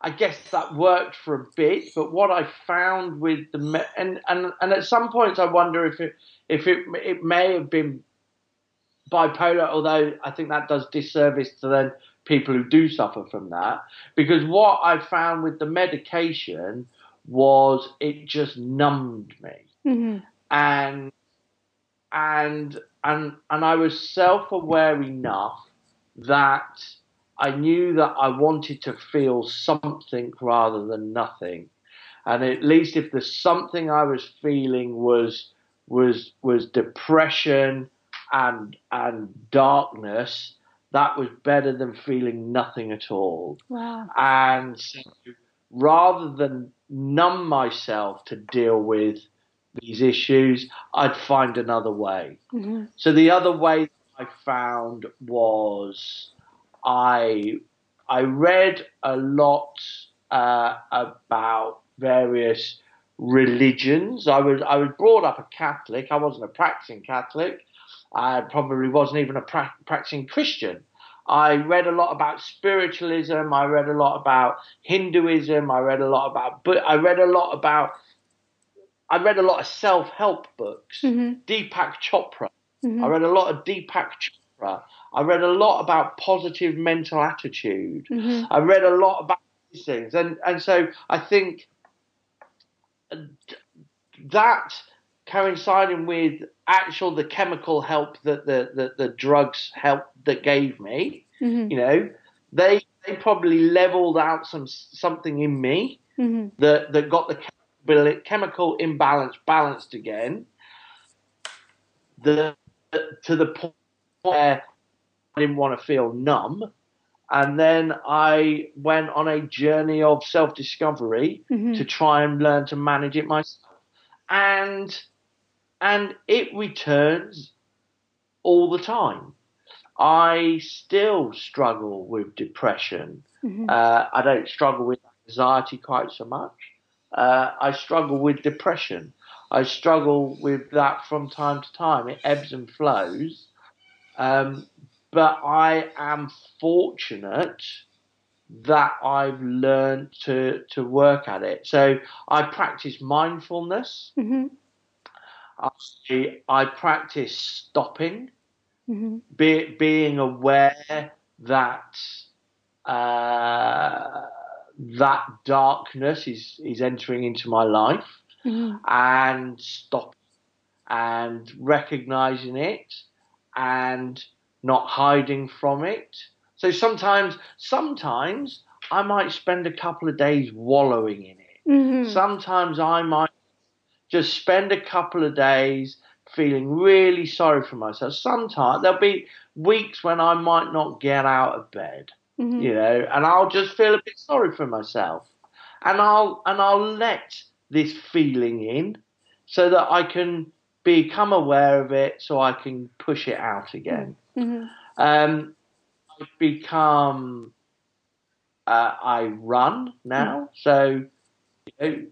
I guess that worked for a bit. But what I found with the and and and at some points I wonder if it if it it may have been bipolar, although I think that does disservice to then people who do suffer from that. Because what I found with the medication was it just numbed me
hmm
and and and and I was self-aware enough that I knew that I wanted to feel something rather than nothing, and at least if the something I was feeling was was was depression and and darkness, that was better than feeling nothing at all.
Wow.
And so rather than numb myself to deal with these issues, I'd find another way.
hmm
So the other way I found was I I read a lot uh, about various religions. I was I was brought up a Catholic. I wasn't a practicing Catholic. I probably wasn't even a pra- practicing Christian. I read a lot about spiritualism. I read a lot about Hinduism. I read a lot about, but I read a lot about. I read a lot of self-help books.
hmm
Deepak Chopra.
hmm
I read a lot of Deepak Chopra. I read a lot about positive mental attitude.
hmm
I read a lot about these things, and and so I think that coinciding with actual the chemical help that the, the, the drugs help that gave me,
Mm-hmm.
you know, they they probably leveled out some something in me
Mm-hmm.
that that got the chemical- imbalance balanced again. The to the point where I didn't want to feel numb, and then I went on a journey of self discovery
Mm-hmm.
to try and learn to manage it myself, and and it returns all the time. I still struggle with depression.
Mhm.
Uh, I don't struggle with anxiety quite so much. Uh, I struggle with depression. I struggle with that from time to time. It ebbs and flows. Um, but I am fortunate that I've learned to, to work at it. So I practice mindfulness.
Mhm.
I, I practice stopping
Mhm.
be, being aware that uh, that darkness is is entering into my life
Mhm.
and stop and recognizing it and not hiding from it. So sometimes sometimes I might spend a couple of days wallowing in it.
Mhm.
Sometimes I might just spend a couple of days feeling really sorry for myself. Sometimes there'll be weeks when I might not get out of bed,
Mhm.
you know, and I'll just feel a bit sorry for myself. And I'll and I'll let this feeling in so that I can become aware of it so I can push it out again.
Mhm.
Um, I've become. Uh, I run now, so you know,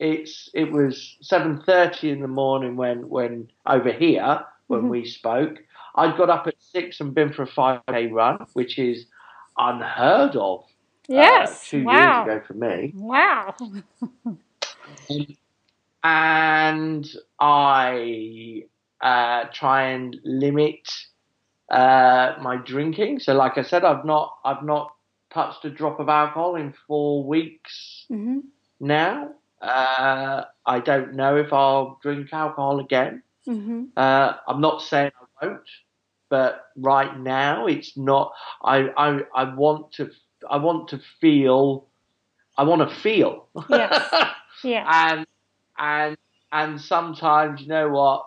it's it was seven thirty in the morning when when over here when
Mhm.
we spoke. I'd got up at six and been for a five day run, which is unheard of. uh,
Yes.
two
wow.
years ago for me.
Wow.
and I uh, try and limit uh, my drinking. So, like I said, I've not I've not touched a drop of alcohol in four weeks
Mhm.
now. Uh, I don't know if I'll drink alcohol again.
Mhm.
Uh, I'm not saying I won't, but right now it's not. I I, I want to I want to feel. I want to feel.
Yes. Yeah.
and and and sometimes you know what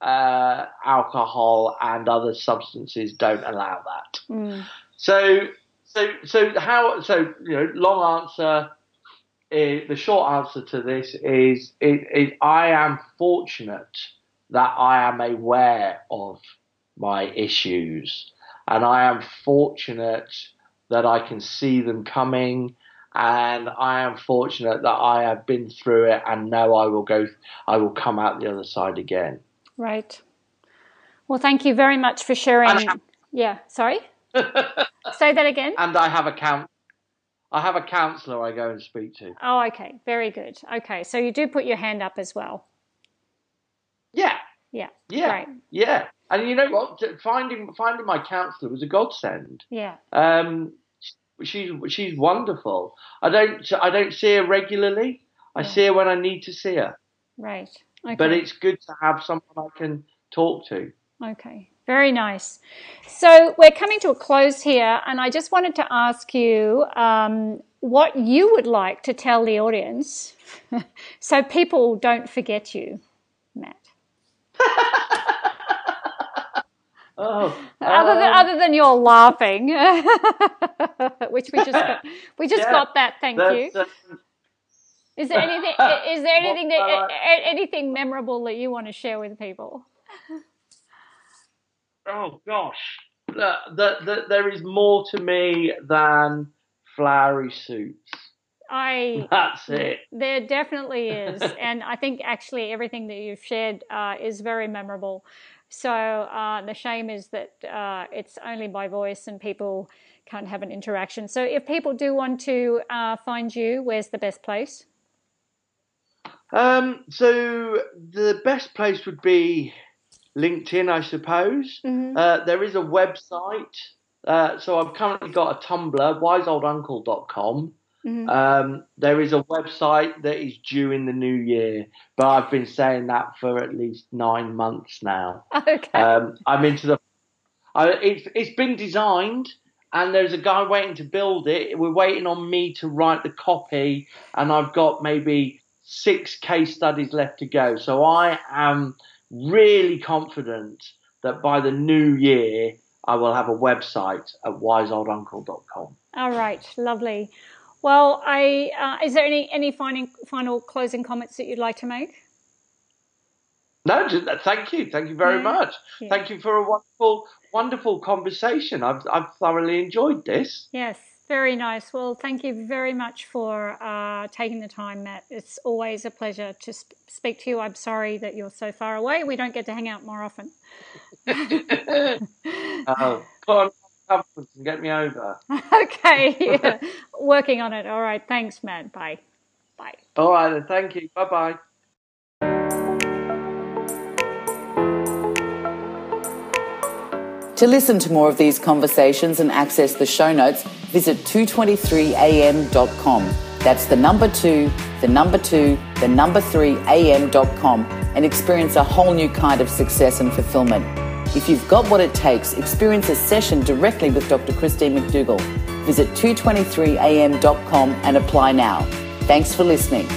uh, alcohol and other substances don't allow that
Mm.
so so so how so you know long answer is, the short answer to this is it, it, I am fortunate that I am aware of my issues and I am fortunate that I can see them coming and I am fortunate that I have been through it and know I will go I will come out the other side again.
Right. Well, thank you very much for sharing.
I-
Yeah. Sorry. Say that again.
And I have a count I have a counsellor I go and speak to.
Oh, okay. Very good. Okay. So you do put your hand up as well.
Yeah.
Yeah.
Yeah.
Great.
Yeah. And you know what? Finding finding my counsellor was a godsend.
Yeah.
Um, she's she's wonderful. I don't I don't see her regularly. I
Yeah.
see her when I need to see her.
Right. Okay.
But it's good to have someone I can talk to.
Okay, very nice. So we're coming to a close here, and I just wanted to ask you um, what you would like to tell the audience so people don't forget you.
Oh,
Other than,
um,
other than your laughing, which we just got, we just
Yeah,
got that. Thank you.
uh,
Is there anything? Is there anything that
uh,
anything memorable that you want to share with people?
oh gosh, the, the, the, there is more to me than flowery suits.
I
That's it.
There definitely is, and I think actually everything that you've shared uh, is very memorable. So uh, the shame is that uh, it's only by voice and people can't have an interaction. So if people do want to uh, find you, where's the best place?
Um, so the best place would be LinkedIn, I suppose.
Mhm.
Uh, there is a website. Uh, so I've currently got a Tumblr, wiseolduncle.com. Mm-hmm. Um, there is a website that is due in the new year, but I've been saying that for at least nine months now.
Okay.
Um, I'm into the. I, it's it's been designed, and there's a guy waiting to build it. We're waiting on me to write the copy, and I've got maybe six case studies left to go. So I am really confident that by the new year I will have a website at wiseolduncle.com.
All right, lovely. Well, I uh, is there any any final final closing comments that you'd like to make?
No, uh, thank you, thank you very yeah. much. Yeah. Thank you for a wonderful, wonderful conversation. I've I've thoroughly enjoyed this.
Yes, very nice. Well, thank you very much for uh, taking the time, Matt. It's always a pleasure to sp- speak to you. I'm sorry that you're so far away. We don't get to hang out more often.
oh, come and get me over.
okay, yeah. working on it. All right, thanks, Matt. Bye. Bye.
All right, then. Thank you. Bye bye.
To listen to more of these conversations and access the show notes, visit 223am.com. That's the number two, the number two, the number three am.com and experience a whole new kind of success and fulfillment. If you've got what it takes, experience a session directly with Dr. Christine McDougall. Visit 223am.com and apply now. Thanks for listening.